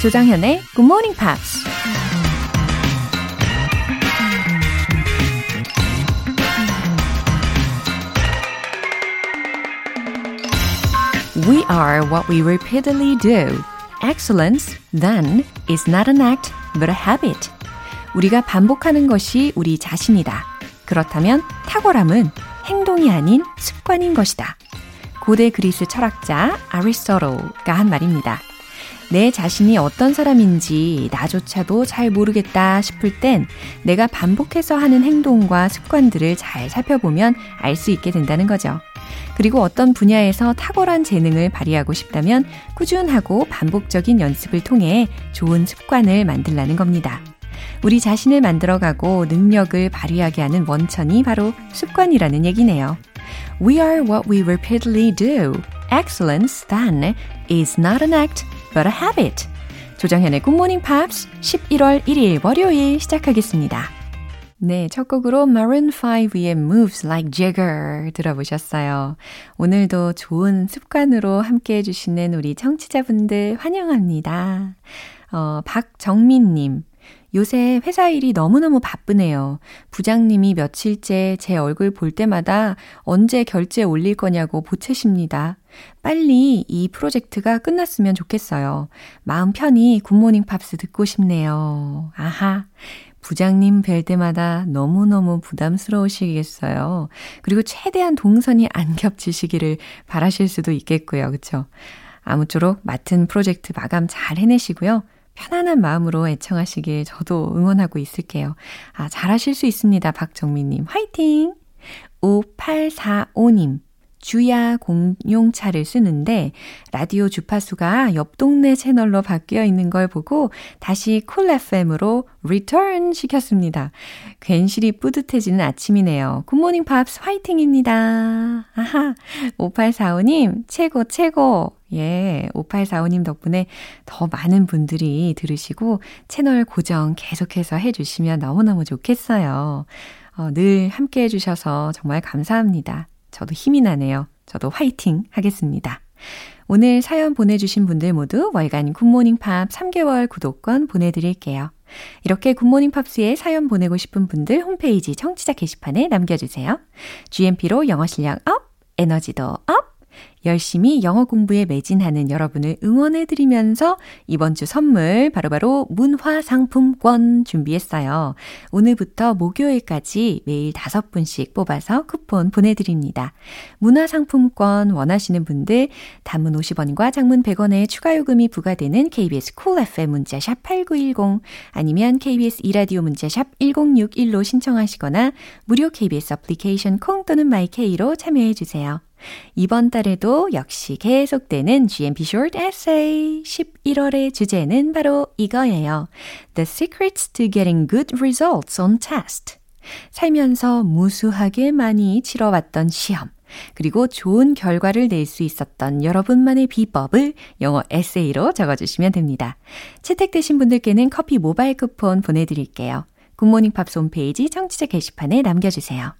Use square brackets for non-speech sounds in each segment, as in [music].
조장현의 Good Morning Pops. We are what we repeatedly do. Excellence, then, is not an act, but a habit. 우리가 반복하는 것이 우리 자신이다. 그렇다면 탁월함은 행동이 아닌 습관인 것이다. 고대 그리스 철학자 아리스토로가 한 말입니다. 내 자신이 어떤 사람인지 나조차도 잘 모르겠다 싶을 땐 내가 반복해서 하는 행동과 습관들을 잘 살펴보면 알 수 있게 된다는 거죠. 그리고 어떤 분야에서 탁월한 재능을 발휘하고 싶다면 꾸준하고 반복적인 연습을 통해 좋은 습관을 만들라는 겁니다. 우리 자신을 만들어가고 능력을 발휘하게 하는 원천이 바로 습관이라는 얘기네요. We are what we repeatedly do. Excellence, then, is not an act, but a habit. 조정현의 Morning Pops 11월 1일 월요일 시작하겠습니다. 네, 첫 곡으로 Maroon 5의 Moves Like Jagger 들어보셨어요. 오늘도 좋은 습관으로 함께 해주시는 우리 청취자분들 환영합니다. 어, 박정민님. 요새 회사 일이 너무너무 바쁘네요. 부장님이 며칠째 제 얼굴 볼 때마다 언제 결재 올릴 거냐고 보채십니다. 빨리 이 프로젝트가 끝났으면 좋겠어요. 마음 편히 Good Morning Pops 듣고 싶네요. 아하. 부장님 뵐 때마다 너무너무 부담스러우시겠어요. 그리고 최대한 동선이 안 겹치시기를 바라실 수도 있겠고요. 그쵸? 아무쪼록 맡은 프로젝트 마감 잘 해내시고요. 편안한 마음으로 애청하시길 저도 응원하고 있을게요. 아, 잘하실 수 있습니다. 박정민님. 화이팅! 5845님. 주야 공용차를 쓰는데 라디오 주파수가 옆 동네 채널로 바뀌어 있는 걸 보고 다시 Cool FM으로 return 시켰습니다. 괜시리 뿌듯해지는 아침이네요. Good Morning Pops 화이팅입니다. 아하. 5845님 최고 최고. 예, 5845님 덕분에 더 많은 분들이 들으시고 채널 고정 계속해서 해 주시면 너무너무 좋겠어요. 어, 늘 함께 해주셔서 정말 감사합니다. 저도 힘이 나네요. 저도 화이팅 하겠습니다. 오늘 사연 보내주신 분들 모두 월간 Good Morning Pops 3개월 구독권 보내드릴게요. 이렇게 Good Morning Pops에 사연 보내고 싶은 분들 홈페이지 청취자 게시판에 남겨주세요. GMP로 영어 실력 up, 에너지도 up! 열심히 영어 공부에 매진하는 여러분을 응원해드리면서 이번 주 선물 바로 바로 문화 상품권 준비했어요. 오늘부터 목요일까지 매일 다섯 분씩 뽑아서 쿠폰 보내드립니다. 문화 상품권 원하시는 분들 단문 50원과 장문 100원의 추가 요금이 부과되는 KBS 쿨 cool FM 문자샵 8910 아니면 KBS 이라디오 문자샵 1061로 신청하시거나 무료 KBS 애플리케이션 콩 또는 my K로 참여해주세요. 이번 달에도 역시 계속되는 GMP Short Essay 11월의 주제는 바로 이거예요. The Secrets to Getting Good Results on Test. 살면서 무수하게 많이 치러왔던 시험. 그리고 좋은 결과를 낼 수 있었던 여러분만의 비법을 영어 에세이로 적어주시면 됩니다. 채택되신 분들께는 커피 모바일 쿠폰 보내드릴게요. Good Morning Pops 홈페이지 청취자 게시판에 남겨주세요.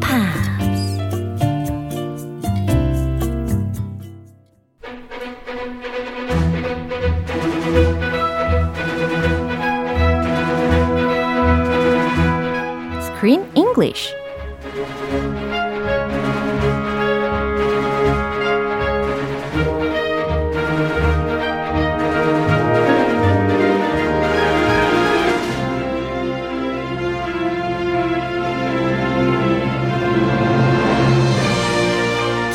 English.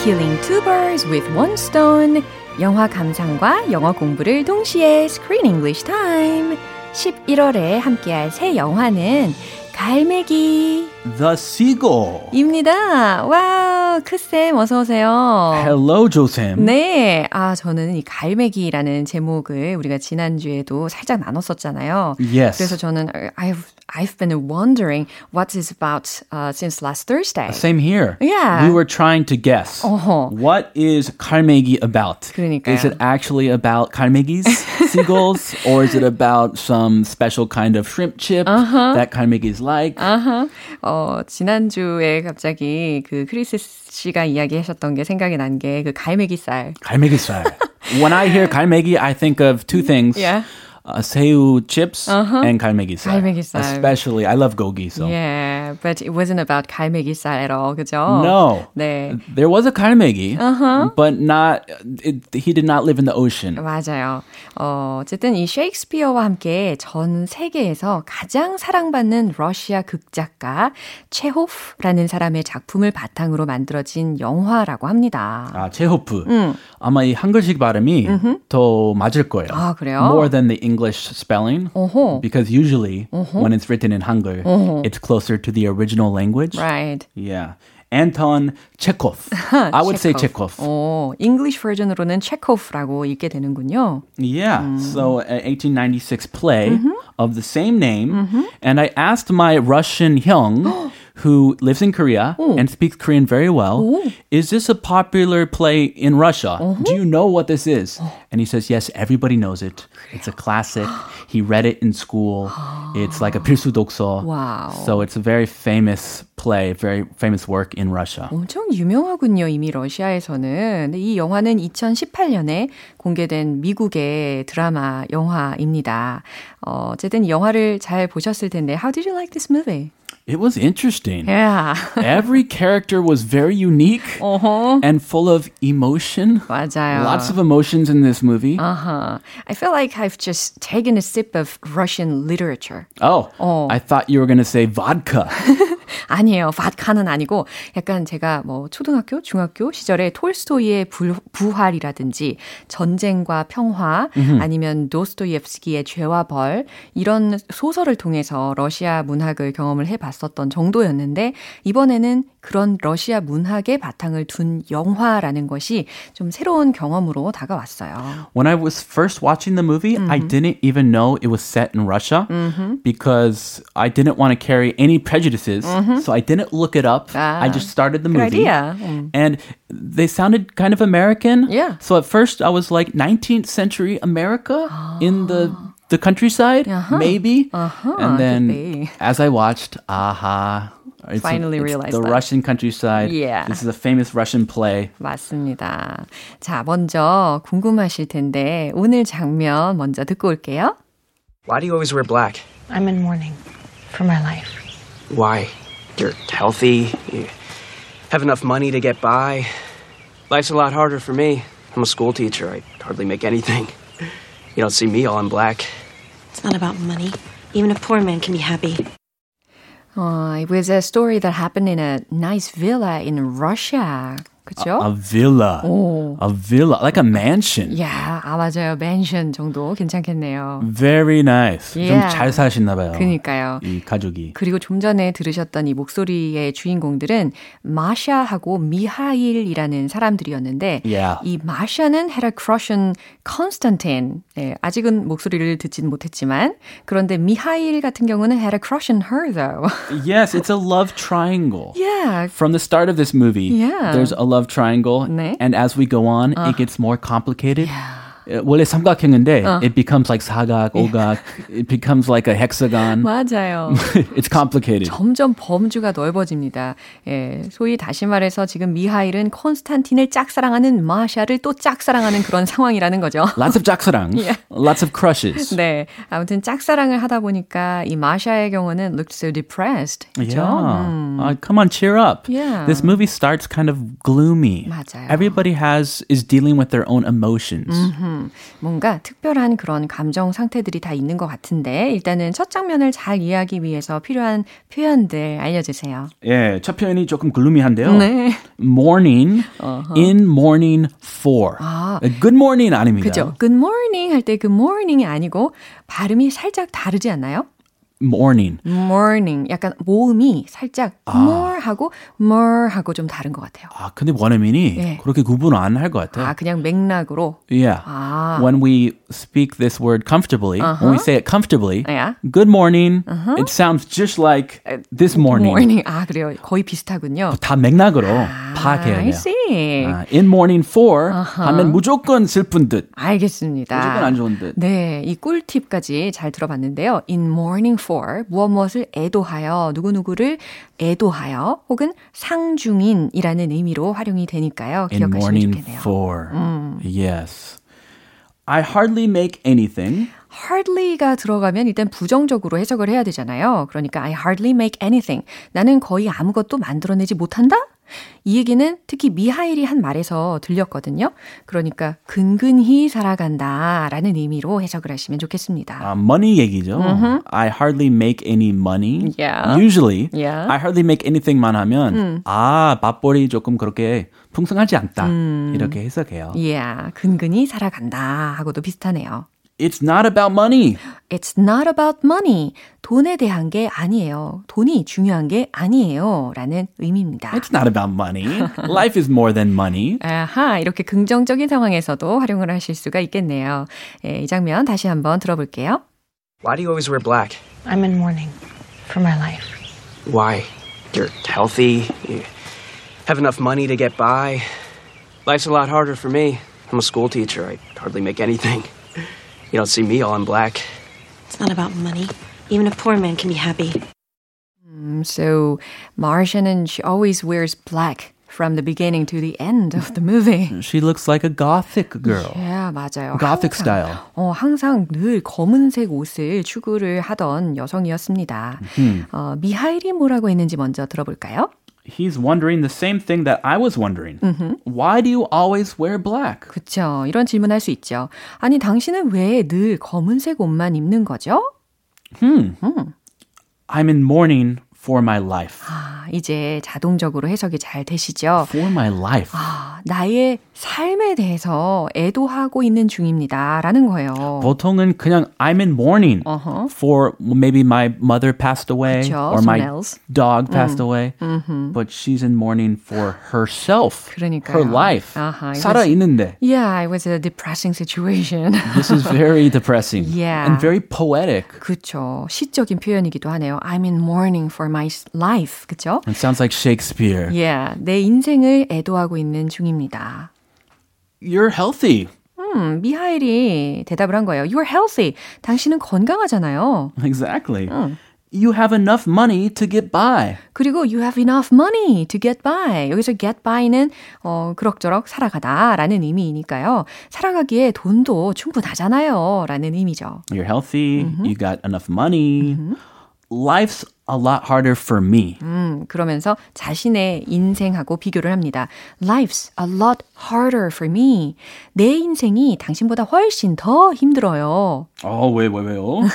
Killing two birds with one stone. 영화 감상과 영어 공부를 동시에 Screen English Time. 11월에 함께할 새 영화는 갈매기 The Seagull. 입니다. Wow, 크쌤 어서 오세요. Hello, 조쌤. 네, 아 저는 이 갈매기라는 제목을 우리가 지난주에도 살짝 나눴었잖아요. Yes. 그래서 저는 아유 I've been wondering what is about uh, since last Thursday. Same here. Yeah. We were trying to guess. 어허. What is 갈매기 about? 그러니까요. Is it actually about 갈매기's [laughs] seagulls? Or is it about some special kind of shrimp chip Uh-huh. that 갈매기's like? 아하. 어, 지난주에 갑자기 그 크리스 씨가 이야기하셨던 게 생각이 난 게 그 갈매기살. 갈매기살. [laughs] when I hear 갈매기, I think of two things. Yeah. Uh, 새우 chips and 갈매기살. 갈매기살. Especially, I love gogi, so. Yeah, But it wasn't about 갈매기살 at all, 그죠? No. 네. There was a 갈매기, Uh-huh. but not. It, he did not live in the ocean. 맞아요. 어, 어쨌든 이 셰익스피어와 함께 전 세계에서 가장 사랑받는 러시아 극작가 체호프라는 사람의 작품을 바탕으로 만들어진 영화라고 합니다. 아, 체호프. 아마 이 한글식 발음이 더 맞을 거예요. 아, 그래요? More than the English spelling. 어허. Because usually, when it's written in Hangul, it's closer to the original language. Right. Yeah. Anton [laughs] Chekhov. I would say Chekhov. 어, English version으로는 체코프라고 읽게 되는군요. Yeah. So, an 1896 play of the same name. And I asked my Russian hyung, [gasps] who lives in Korea and speaks Korean very well, is this a popular play in Russia? Do you know what this is? And he says, yes, everybody knows it. It's a classic. [gasps] He read it in school. It's like a 필수 독서. Wow. So it's a very famous play, very famous work in Russia. 엄청 유명하군요, 이미 러시아에서는. 근데 이 영화는 2018년에 공개된 미국의 드라마 영화입니다. 어, 어쨌든 이 영화를 잘 보셨을 텐데, How did you like this movie? It was interesting. Yeah. [laughs] Every character was very unique 어허. and full of emotion. 맞아요. Lots of emotions in this movie. Uh-huh. I feel like I've just taken a sip of Russian literature. Oh, 어. I thought you were going to say vodka. [laughs] [laughs] 아니에요. vat카는 아니고 약간 제가 뭐 초등학교, 중학교 시절에 톨스토이의 불, 부활이라든지 전쟁과 평화 아니면 도스토옙스키의 죄와 벌 이런 소설을 통해서 러시아 문학을 경험을 해 봤었던 정도였는데 이번에는 그런 러시아 문학의 바탕을 둔 영화라는 것이 좀 새로운 경험으로 다가왔어요. when I was first watching the movie, I didn't even know it was set in Russia because I didn't want to carry any prejudices. So I didn't look it up. I Ah, just started the good movie. idea. Mm. And they sounded kind of American. Yeah. So at first I was like 19th century America in the the countryside, Uh-huh. maybe. Uh-huh, and then could be. as I watched, aha. It's, Finally it's realized the that. Russian countryside. Yeah. This is a famous Russian play. 맞습니다. 자, 먼저 궁금하실 텐데 오늘 장면 먼저 듣고 올게요. Why do you always wear black? I'm in mourning for my life. Why? You're healthy. You have enough money to get by. Life's a lot harder for me. I'm a school teacher. I hardly make anything. You don't see me all in black. It's not about money. Even a poor man can be happy. 어, it was a story that happened in a nice villa in Russia. 그죠? A villa. 오. A villa, like a mansion. 야, 아 맞아요. 맨션 정도 괜찮겠네요. Very nice. Yeah. 좀잘 사시나 봐요. 그니까요. 이 가족이. 그리고 좀 전에 들으셨던 이 목소리의 주인공들은 마샤하고 미하일이라는 사람들이었는데 Yeah. 이 마샤는 had a crush on Constantine. 네, 아직은 목소리를 듣지는 못했지만 그런데 미하일 같은 경우는 had a crush on her though. [laughs] Yes, it's a love triangle. yeah. From the start of this movie, Yeah. there's a love triangle, 네. and as we go on, it gets more complicated. 어, 원래 삼각형인데 it becomes like 사각, 오각. It becomes like a hexagon. 맞아요. [laughs] It's complicated. 점점 범주가 넓어집니다. 예, 소위 다시 말해서 지금 미하일은 콘스탄틴을 짝사랑하는 마샤를 또 짝사랑하는 그런 상황이라는 [laughs] 거죠. Lots of 짝사랑. [laughs] Yeah. Lots of crushes. 네, 아무튼 짝사랑을 하다 보니까 이 마샤의 경우는 looked so depressed. 그렇죠? Yeah. Uh, come on, cheer up. Yeah. This movie starts kind of gloomy. 맞아요. Everybody has is dealing with their own emotions. 뭔가 특별한 그런 감정 상태들이 다 있는 것 같은데 일단은 첫 장면을 잘 이해하기 위해서 필요한 표현들 알려주세요. 예, 첫 표현이 조금 글루미한데요. 네. Morning, in morning for. 아. Good morning 아닙니다. 그죠? Good morning 할 때 good morning이 아니고 발음이 살짝 다르지 않나요? Morning. morning. 약간 모음이 살짝 more 하고 more 하고 좀 다른 것 같아요. 아, 근데 원어민이 예. 그렇게 구분을 안할 것 같아요. 아, 그냥 맥락으로. Yeah. 아. When we speak this word comfortably, when we say it comfortably, Yeah. good morning, it sounds just like this morning. morning. 아, 그래요. 거의 비슷하군요. 다 맥락으로 파악해야 I 돼요. see. 아, in morning for 하면 무조건 슬픈 듯, 알겠습니다. 무조건 안 좋은 듯. 네, 이 꿀팁까지 잘 들어봤는데요. In mourning for 무엇 무엇을 애도하여 누구누구를 애도하여 혹은 상중인이라는 의미로 활용이 되니까요. 기억하시면 좋겠네요. for. Yes. I hardly make anything. hardly가 들어가면 일단 부정적으로 해석을 해야 되잖아요. 그러니까 I hardly make anything. 나는 거의 아무것도 만들어내지 못한다? 이 얘기는 특히 미하일이 한 말에서 들렸거든요. 그러니까 근근히 살아간다 라는 의미로 해석을 하시면 좋겠습니다. 아, money 얘기죠. I hardly make any money. Yeah. Usually, Yeah. I hardly make anything만 하면 아 맞벌이 조금 그렇게 풍성하지 않다 이렇게 해석해요. yeah, 근근히 살아간다 하고도 비슷하네요. It's not about money. It's not about money. 돈에 대한 게 아니에요. 돈이 중요한 게 아니에요. 라는 의미입니다. It's not about money. Life is more than money. 아하, 이렇게 긍정적인 상황에서도 활용을 하실 수가 있겠네요. 예, 이 장면 다시 한번 들어볼게요. Why do you always wear black? I'm in mourning for my life. Why? You're healthy. You have enough money to get by. Life's a lot harder for me. I'm a school teacher. I hardly make anything. You don't see me all in black. It's not about money. Even a poor man can be happy. Um, So, Martian, she always wears black from the beginning to the end of the movie. She looks like a gothic girl. 예, 맞아요. Gothic 항상, style. 어, 항상 늘 검은색 옷을 추구를 하던 여성이었습니다. 어, 미하일이 뭐라고 했는지 먼저 들어볼까요? He's wondering the same thing that I was wondering. Why do you always wear black? 그쵸. 이런 질문 할 수 있죠. 아니, 당신은 왜 늘 검은색 옷만 입는 거죠? I'm in mourning for my life. 아, 이제 자동적으로 해석이 잘 되시죠? For my life. 아, 나의 삶에 대해서 애도하고 있는 중입니다. 라는 거예요. 보통은 그냥 I'm in mourning 어허. for maybe my mother passed away 그쵸, or my else. dog passed away. But she's in mourning for herself. 그러니까요. Her life. 이거 살아 있는데. Yeah, it was a depressing situation. This is very depressing Yeah. and very poetic. 그쵸. 시적인 표현이기도 하네요. I'm in mourning for my life. 그쵸? It sounds like Shakespeare. Yeah, 내 인생을 애도하고 있는 중입니다. You're healthy. 음, 미하일이 대답을 한 거예요. You're healthy. 당신은 건강하잖아요. Exactly. You have enough money to get by. 그리고 you have enough money to get by. 여기서 get by는 어, 그럭저럭 살아가다라는 의미이니까요. 살아가기에 돈도 충분하잖아요. 라는 의미죠. You're healthy. You got enough money. Life's a lot harder for me. 음, 그러면서 자신의 인생하고 비교를 합니다. Life's a lot harder for me. 내 인생이 당신보다 훨씬 더 힘들어요. Oh, wait, wait, wait.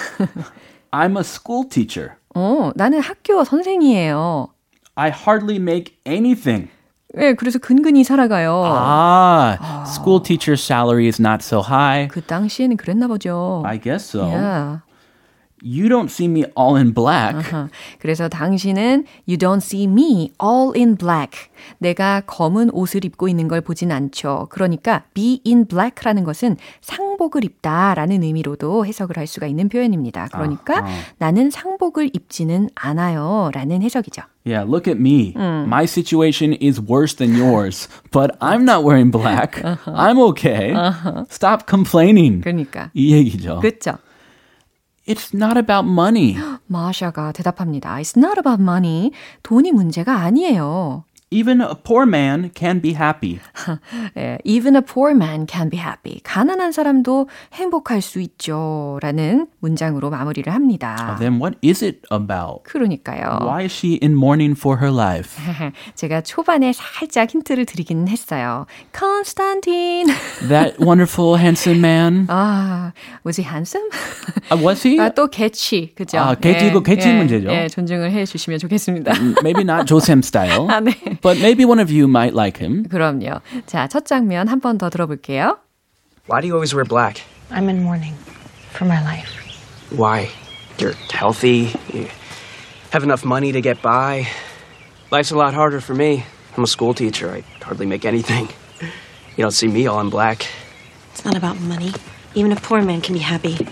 I'm a school teacher. 어, 나는 학교 선생이에요. I hardly make anything. 예, 그래서 근근히 살아가요. Ah, school teacher salary is not so high. 그 당시에는 그랬나 보죠. I guess so. Yeah. You don't see me all in black. 어, 그래서 당신은 you don't see me all in black. 내가 검은 옷을 입고 있는 걸 보진 않죠. 그러니까 be in black라는 것은 상복을 입다라는 의미로도 해석을 할 수가 있는 표현입니다. 그러니까 나는 상복을 입지는 않아요라는 해석이죠. Yeah, look at me. My situation is worse than yours, but I'm not wearing black. I'm okay. Stop complaining. 그러니까 이 얘기죠. 그렇죠. It's not about money. 마샤가 대답합니다. It's not about money. 돈이 문제가 아니에요. Even a poor man can be happy. 예, even a poor man can be happy. 가난한 사람도 행복할 수 있죠. 라는 문장으로 마무리를 합니다. Then what is it about? 그러니까요. Why is she in mourning for her life? 제가 초반에 살짝 힌트를 드리긴 했어요. 컨스탄틴. That wonderful handsome man. 아, was he handsome? Uh, was he? 아, 또 개취. 그죠? 아, 개취, 이거 개취 문제죠. 예, 존중을 해 주시면 좋겠습니다. Maybe not Josem style, 아, 네. but maybe one of you might like him. 그럼요. 자, 첫 장면 한 번 더 Why do you always wear black? I'm in mourning for my life. Why? you're healthy, you have enough money to get by. Life's a lot harder for me. I'm a school teacher. I hardly make anything. You don't see me all in black. It's not about money. Even a poor man can be happy.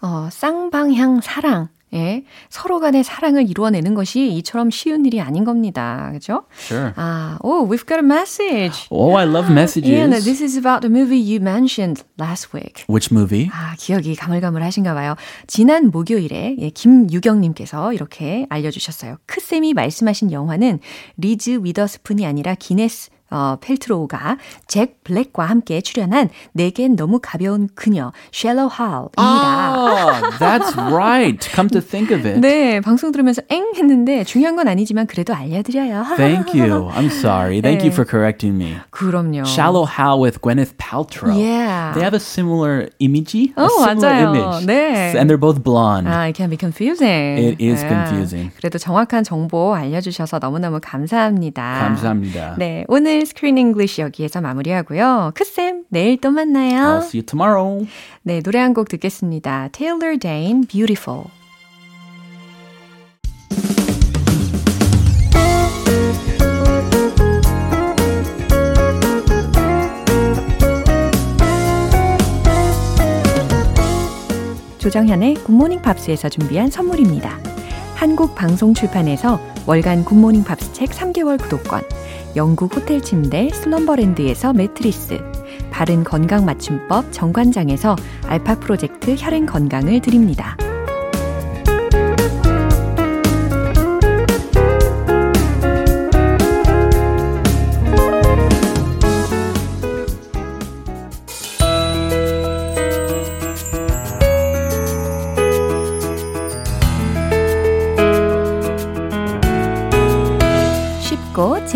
어, 쌍방향 사랑. 예, 서로 간의 사랑을 이루어내는 것이 이처럼 쉬운 일이 아닌 겁니다. 그죠? Sure. 아, oh, we've got a message. Oh, I love messages. Yeah, no, this is about the movie you mentioned last week. Which movie? 아, 기억이 가물가물하신가 봐요. 지난 목요일에 예, 김유경님께서 이렇게 알려주셨어요. 크쌤이 말씀하신 영화는 리즈 위더스푼이 아니라 기네스 어, 펠트로우가 잭 블랙과 함께 출연한 내겐 너무 가벼운 그녀 Shallow Hal입니다. Ah, that's right. Come to think of it. 네, 방송 들으면서 엥 했는데 중요한 건 아니지만 그래도 알려드려요. Thank you. I'm sorry. Thank you 네. for correcting me. 그럼요. Shallow Hal with Gwyneth Paltrow. Yeah. They have a similar image. 어, a similar 맞아요. image. 네. And they're both blonde. 아, it can be confusing. It is confusing. 그래도 정확한 정보 알려주셔서 너무너무 감사합니다. 감사합니다. 네, 오늘 스크린 잉글리시 여기에서 마무리하고요. 크쌤, 내일 또 만나요. I'll see you tomorrow. 네, 노래 한 곡 듣겠습니다. Taylor Dane, Beautiful. 조정현의 굿모닝 팝스에서 준비한 선물입니다. 한국 방송 출판에서 월간 굿모닝 팝스 책 3개월 구독권, 영국 호텔 침대 슬럼버랜드에서 매트리스, 바른 건강 맞춤법 정관장에서 알파 프로젝트 혈행 건강을 드립니다.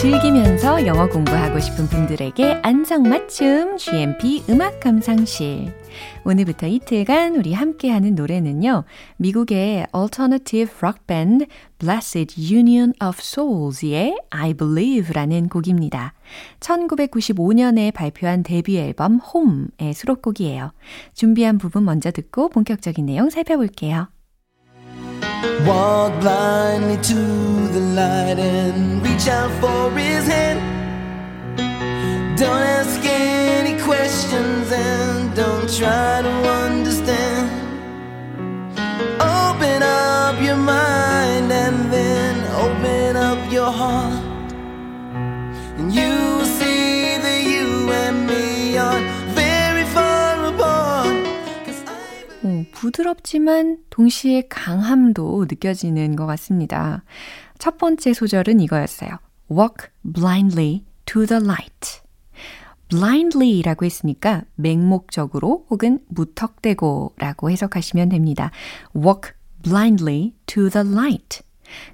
즐기면서 영어 공부하고 싶은 분들에게 안성맞춤 GMP 음악 감상실. 오늘부터 이틀간 우리 함께하는 노래는요. 미국의 alternative rock band Blessed Union of Souls의 I Believe라는 곡입니다. 1995년에 발표한 데뷔 앨범 Home의 수록곡이에요. 준비한 부분 먼저 듣고 본격적인 내용 살펴볼게요. Walk blindly to the light and reach out for his hand. Don't ask any questions and don't try to understand. Open up your mind and then open up your heart. 부드럽지만 동시에 강함도 느껴지는 것 같습니다. 첫 번째 소절은 이거였어요. Walk blindly to the light. blindly라고 했으니까 맹목적으로 혹은 무턱대고 라고 해석하시면 됩니다. walk blindly to the light.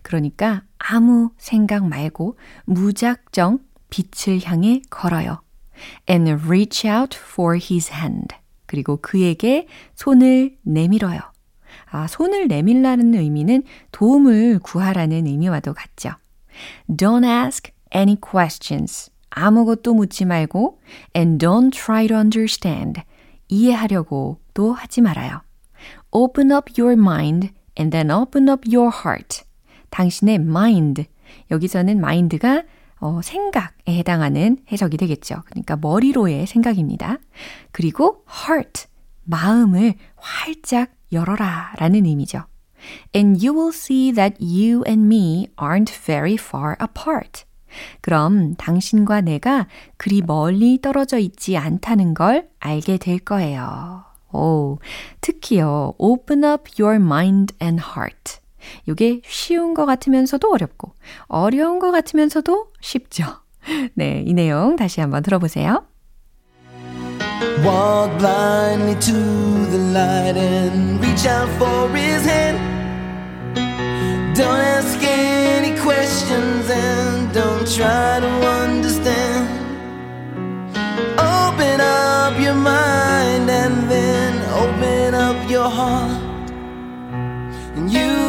그러니까 아무 생각 말고 무작정 빛을 향해 걸어요. and reach out for his hand. 그리고 그에게 손을 내밀어요. 아, 손을 내밀라는 의미는 도움을 구하라는 의미와도 같죠. Don't ask any questions. 아무것도 묻지 말고 and don't try to understand. 이해하려고도 하지 말아요. Open up your mind and then open up your heart. 당신의 mind. 여기서는 mind가 어, 생각에 해당하는 해석이 되겠죠. 그러니까 머리로의 생각입니다. 그리고 heart, 마음을 활짝 열어라 라는 의미죠. And you will see that you and me aren't very far apart. 그럼 당신과 내가 그리 멀리 떨어져 있지 않다는 걸 알게 될 거예요. 오, 특히요, open up your mind and heart. 이게 쉬운 것 같으면서도 어렵고, 어려운 것 같으면서도 쉽죠. 네, 이 내용 다시 한번 들어보세요. Walk blindly to the light and reach out for his hand. Don't ask any questions and don't try to understand. Open up your mind and then open up your heart. And you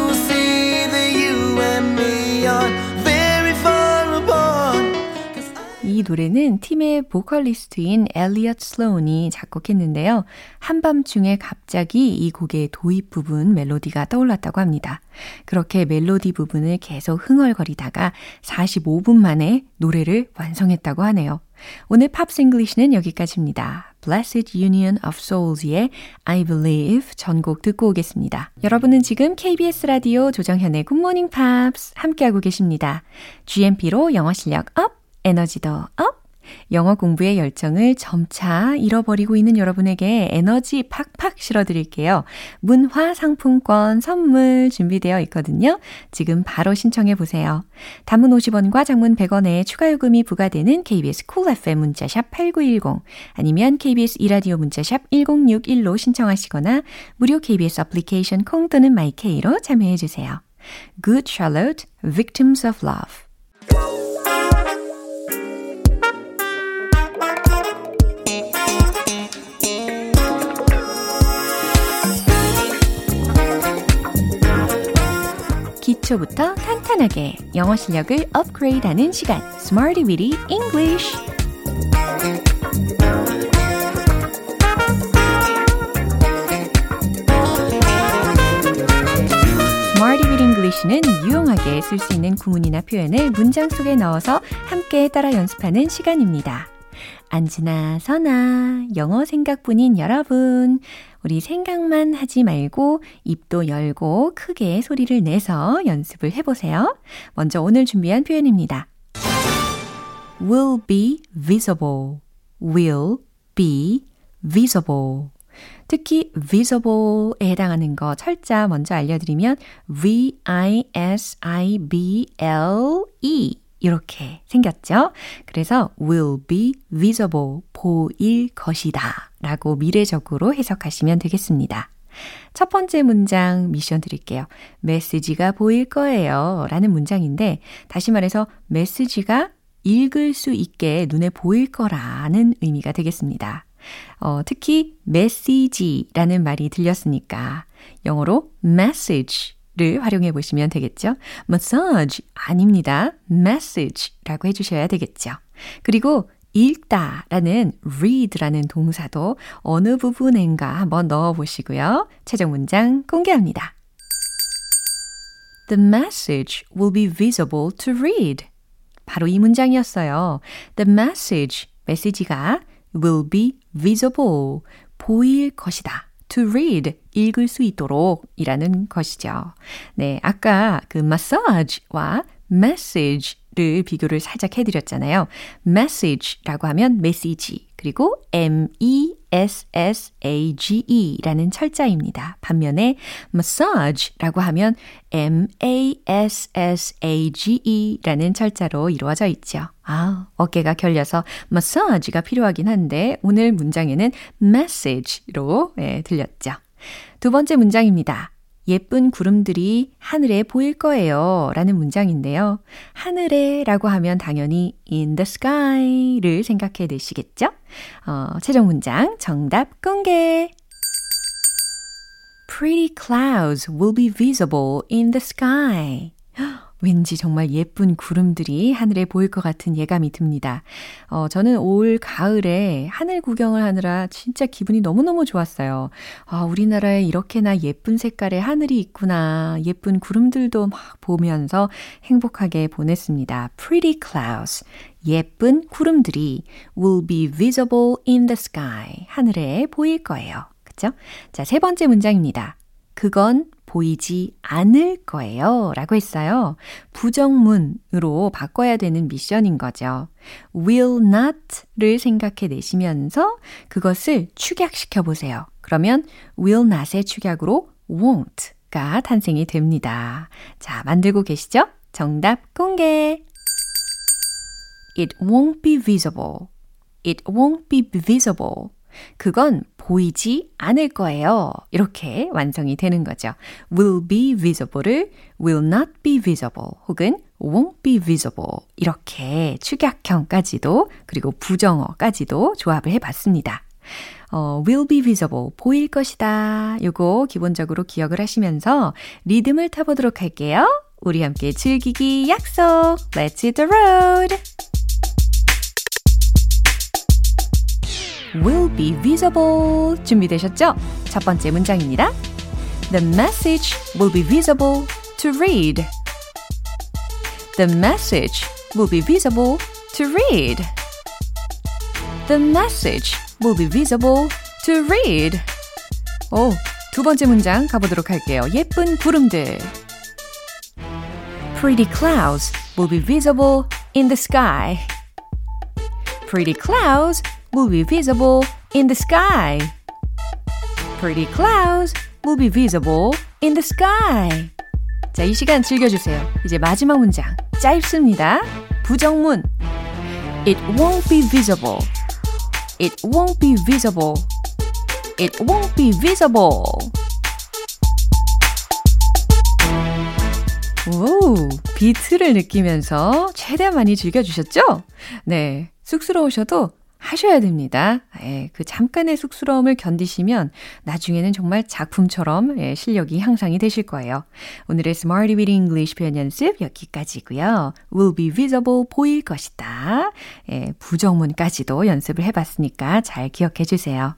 이 노래는 팀의 보컬리스트인 엘리엇 슬로운이 작곡했는데요. 한밤중에 갑자기 이 곡의 도입 부분 멜로디가 떠올랐다고 합니다. 그렇게 멜로디 부분을 계속 흥얼거리다가 45분 만에 노래를 완성했다고 하네요. 오늘 Pops English는 여기까지입니다. Blessed Union of Souls의 I Believe 전곡 듣고 오겠습니다. 여러분은 지금 KBS 라디오 조정현의 Good Morning Pops 함께하고 계십니다. GMP로 영어 실력 up, 에너지도 up, 영어 공부의 열정을 점차 잃어버리고 있는 여러분에게 에너지 팍팍 실어드릴게요. 문화 상품권 선물 준비되어 있거든요. 지금 바로 신청해 보세요. 단문 50원과 장문 100원의 추가 요금이 부과되는 KBS Cool FM 문자샵 8910 아니면 KBS 2라디오 문자샵 1061로 신청하시거나 무료 KBS 애플리케이션 콩 또는 마이케이로 참여해 주세요. Good Charlotte, Victims of Love 기초부터 탄탄하게 영어 실력을 업그레이드하는 시간. Smarty Weedy English. Smarty with English는 유용하게 쓸 수 있는 구문이나 표현을 문장 속에 넣어서 함께 따라 연습하는 시간입니다. 앉으나 서나 영어 생각뿐인 여러분 우리 생각만 하지 말고 입도 열고 크게 소리를 내서 연습을 해보세요. 먼저 오늘 준비한 표현입니다. will be visible, will be visible. 특히 visible에 해당하는 거 철자 먼저 알려드리면 v-i-s-i-b-l-e 이렇게 생겼죠? 그래서 will be visible, 보일 것이다 라고 미래적으로 해석하시면 되겠습니다. 첫 번째 문장 미션 드릴게요. 메시지가 보일 거예요 라는 문장인데 다시 말해서 메시지가 읽을 수 있게 눈에 보일 거라는 의미가 되겠습니다. 어, 특히 메시지라는 말이 들렸으니까 영어로 message 를 활용해 보시면 되겠죠. massage 아닙니다. message라고 해주셔야 되겠죠. 그리고 읽다 라는 read라는 동사도 어느 부분인가 한번 넣어 보시고요. 최종 문장 공개합니다. The message will be visible to read. 바로 이 문장이었어요. The message, 메시지가 will be visible, 보일 것이다. To read, 읽을 수 있도록 이라는 것이죠. 네, 아까 그 massage와 message 를 비교를 살짝 해드렸잖아요. message라고 하면 메시지, 그리고 m-e-s-s-a-g-e 라는 철자입니다. 반면에 massage라고 하면 m-a-s-s-a-g-e 라는 철자로 이루어져 있죠. 아, 어깨가 결려서 massage가 필요하긴 한데 오늘 문장에는 message로 예, 들렸죠. 두 번째 문장입니다. 예쁜 구름들이 하늘에 보일 거예요. 라는 문장인데요. 하늘에 라고 하면 당연히 in the sky를 생각해 내시겠죠? 어, 최종 문장 정답 공개! Pretty clouds will be visible in the sky. 왠지 정말 예쁜 구름들이 하늘에 보일 것 같은 예감이 듭니다. 어, 저는 올 가을에 하늘 구경을 하느라 진짜 기분이 너무너무 좋았어요. 아, 우리나라에 이렇게나 예쁜 색깔의 하늘이 있구나. 예쁜 구름들도 막 보면서 행복하게 보냈습니다. Pretty clouds. 예쁜 구름들이 will be visible in the sky. 하늘에 보일 거예요. 그죠? 자, 세 번째 문장입니다. 그건 보이지 않을 거예요. 라고 했어요. 부정문으로 바꿔야 되는 미션인 거죠. will not를 생각해 내시면서 그것을 축약시켜 보세요. 그러면 will not의 축약으로 won't가 탄생이 됩니다. 자, 만들고 계시죠? 정답 공개! It won't be visible. It won't be visible. 그건 보이지 않을 거예요. 이렇게 완성이 되는 거죠. will be visible을 will not be visible 혹은 won't be visible 이렇게 축약형까지도 그리고 부정어까지도 조합을 해봤습니다. 어, will be visible, 보일 것이다. 요거 기본적으로 기억을 하시면서 리듬을 타보도록 할게요. 우리 함께 즐기기 약속. Let's hit the road! will be visible. 준비되셨죠? 첫 번째 문장입니다. The message will be visible to read. The message will be visible to read. The message will be visible to read. 오, 두 번째 문장 가보도록 할게요. 예쁜 구름들. Pretty clouds will be visible in the sky. Pretty clouds will be visible in the sky. Pretty clouds will be visible in the sky. 자, 이 시간 즐겨주세요. 이제 마지막 문장. 짧습니다. 부정문. It won't be visible. It won't be visible. It won't be visible. 오, 비트를 느끼면서 최대한 많이 즐겨주셨죠? 네. 쑥스러우셔도 하셔야 됩니다. 예, 그 잠깐의 쑥스러움을 견디시면 나중에는 정말 작품처럼 예, 실력이 향상이 되실 거예요. 오늘의 Smarty with English 표현 연습 여기까지고요. will be visible 보일 것이다. 예, 부정문까지도 연습을 해봤으니까 잘 기억해 주세요.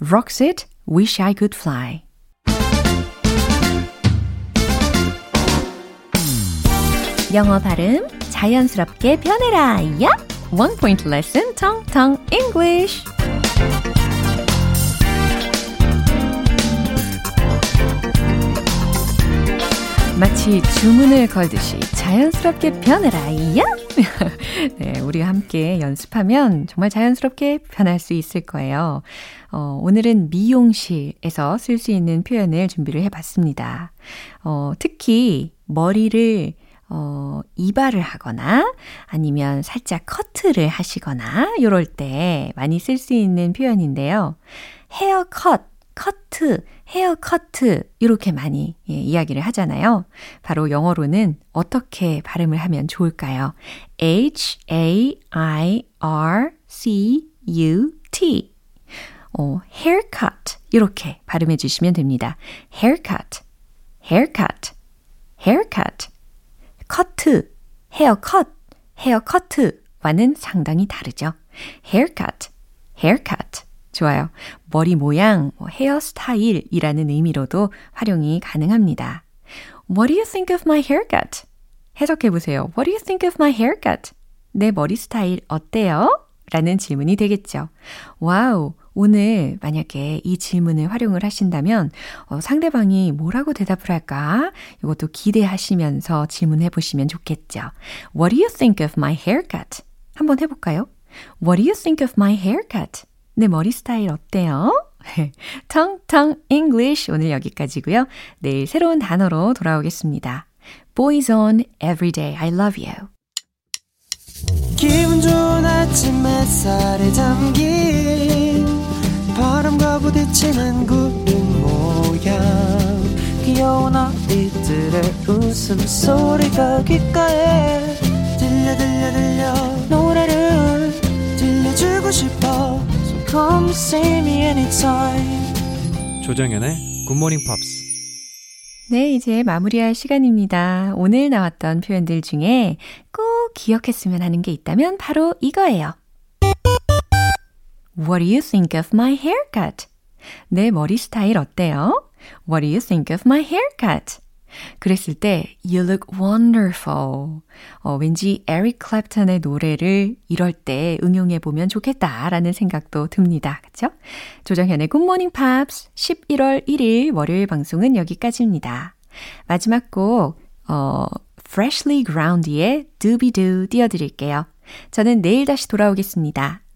Roxette, Wish I Could Fly. 영어 발음 자연스럽게 변해라. 야! One point lesson, Tong Tong English. 마치 주문을 걸듯이 자연스럽게 변해라, 야! [laughs] 네, 우리 함께 연습하면 정말 자연스럽게 변할 수 있을 거예요. 어, 오늘은 미용실에서 쓸 수 있는 표현을 준비를 해봤습니다. 어, 특히 머리를 어, 이발을 하거나 아니면 살짝 커트를 하시거나 요럴 때 많이 쓸 수 있는 표현인데요. 헤어 컷, 커트, 헤어 커트 이렇게 많이 예, 이야기를 하잖아요. 바로 영어로는 어떻게 발음을 하면 좋을까요? H A I R C U T 어, haircut 이렇게 발음해 주시면 됩니다. haircut, haircut, haircut 커트, 헤어 컷, 헤어 커트와는 상당히 다르죠. haircut. 좋아요. 머리 모양, 헤어 스타일이라는 의미로도 활용이 가능합니다. What do you think of my haircut? 해석해 보세요. What do you think of my haircut? 내 머리 스타일 어때요? 라는 질문이 되겠죠. 와우, 오늘 만약에 이 질문을 활용을 하신다면 어, 상대방이 뭐라고 대답을 할까? 이것도 기대하시면서 질문해 보시면 좋겠죠. What do you think of my haircut? 한번 해볼까요? What do you think of my haircut? 내 머리 스타일 어때요? [laughs] 텅텅 English 오늘 여기까지고요. 내일 새로운 단어로 돌아오겠습니다. Boys on Everyday I Love You. 기분 좋은 아침 햇살에 담긴 바람과 부딪히는 구름 모양. 귀여운 아이들의 웃음소리가 귓가에 들려 들려 들려. 노래를 들려주고 싶어. So come see me anytime. 조정현의 굿모닝 팝스 네, 이제 마무리할 시간입니다. 오늘 나왔던 표현들 중에 꼭 기억했으면 하는 게 있다면 바로 이거예요. What do you think of my haircut? 내 머리 스타일 어때요? What do you think of my haircut? 그랬을 때 You look wonderful. 어, 왠지 에릭 클랩턴의 노래를 이럴 때 응용해 보면 좋겠다라는 생각도 듭니다. 그렇죠? 조정현의 Morning Pops 11월 1일 월요일 방송은 여기까지입니다. 마지막 곡 어, Freshly Ground의 Doobie Doo 띄워드릴게요. 저는 내일 다시 돌아오겠습니다.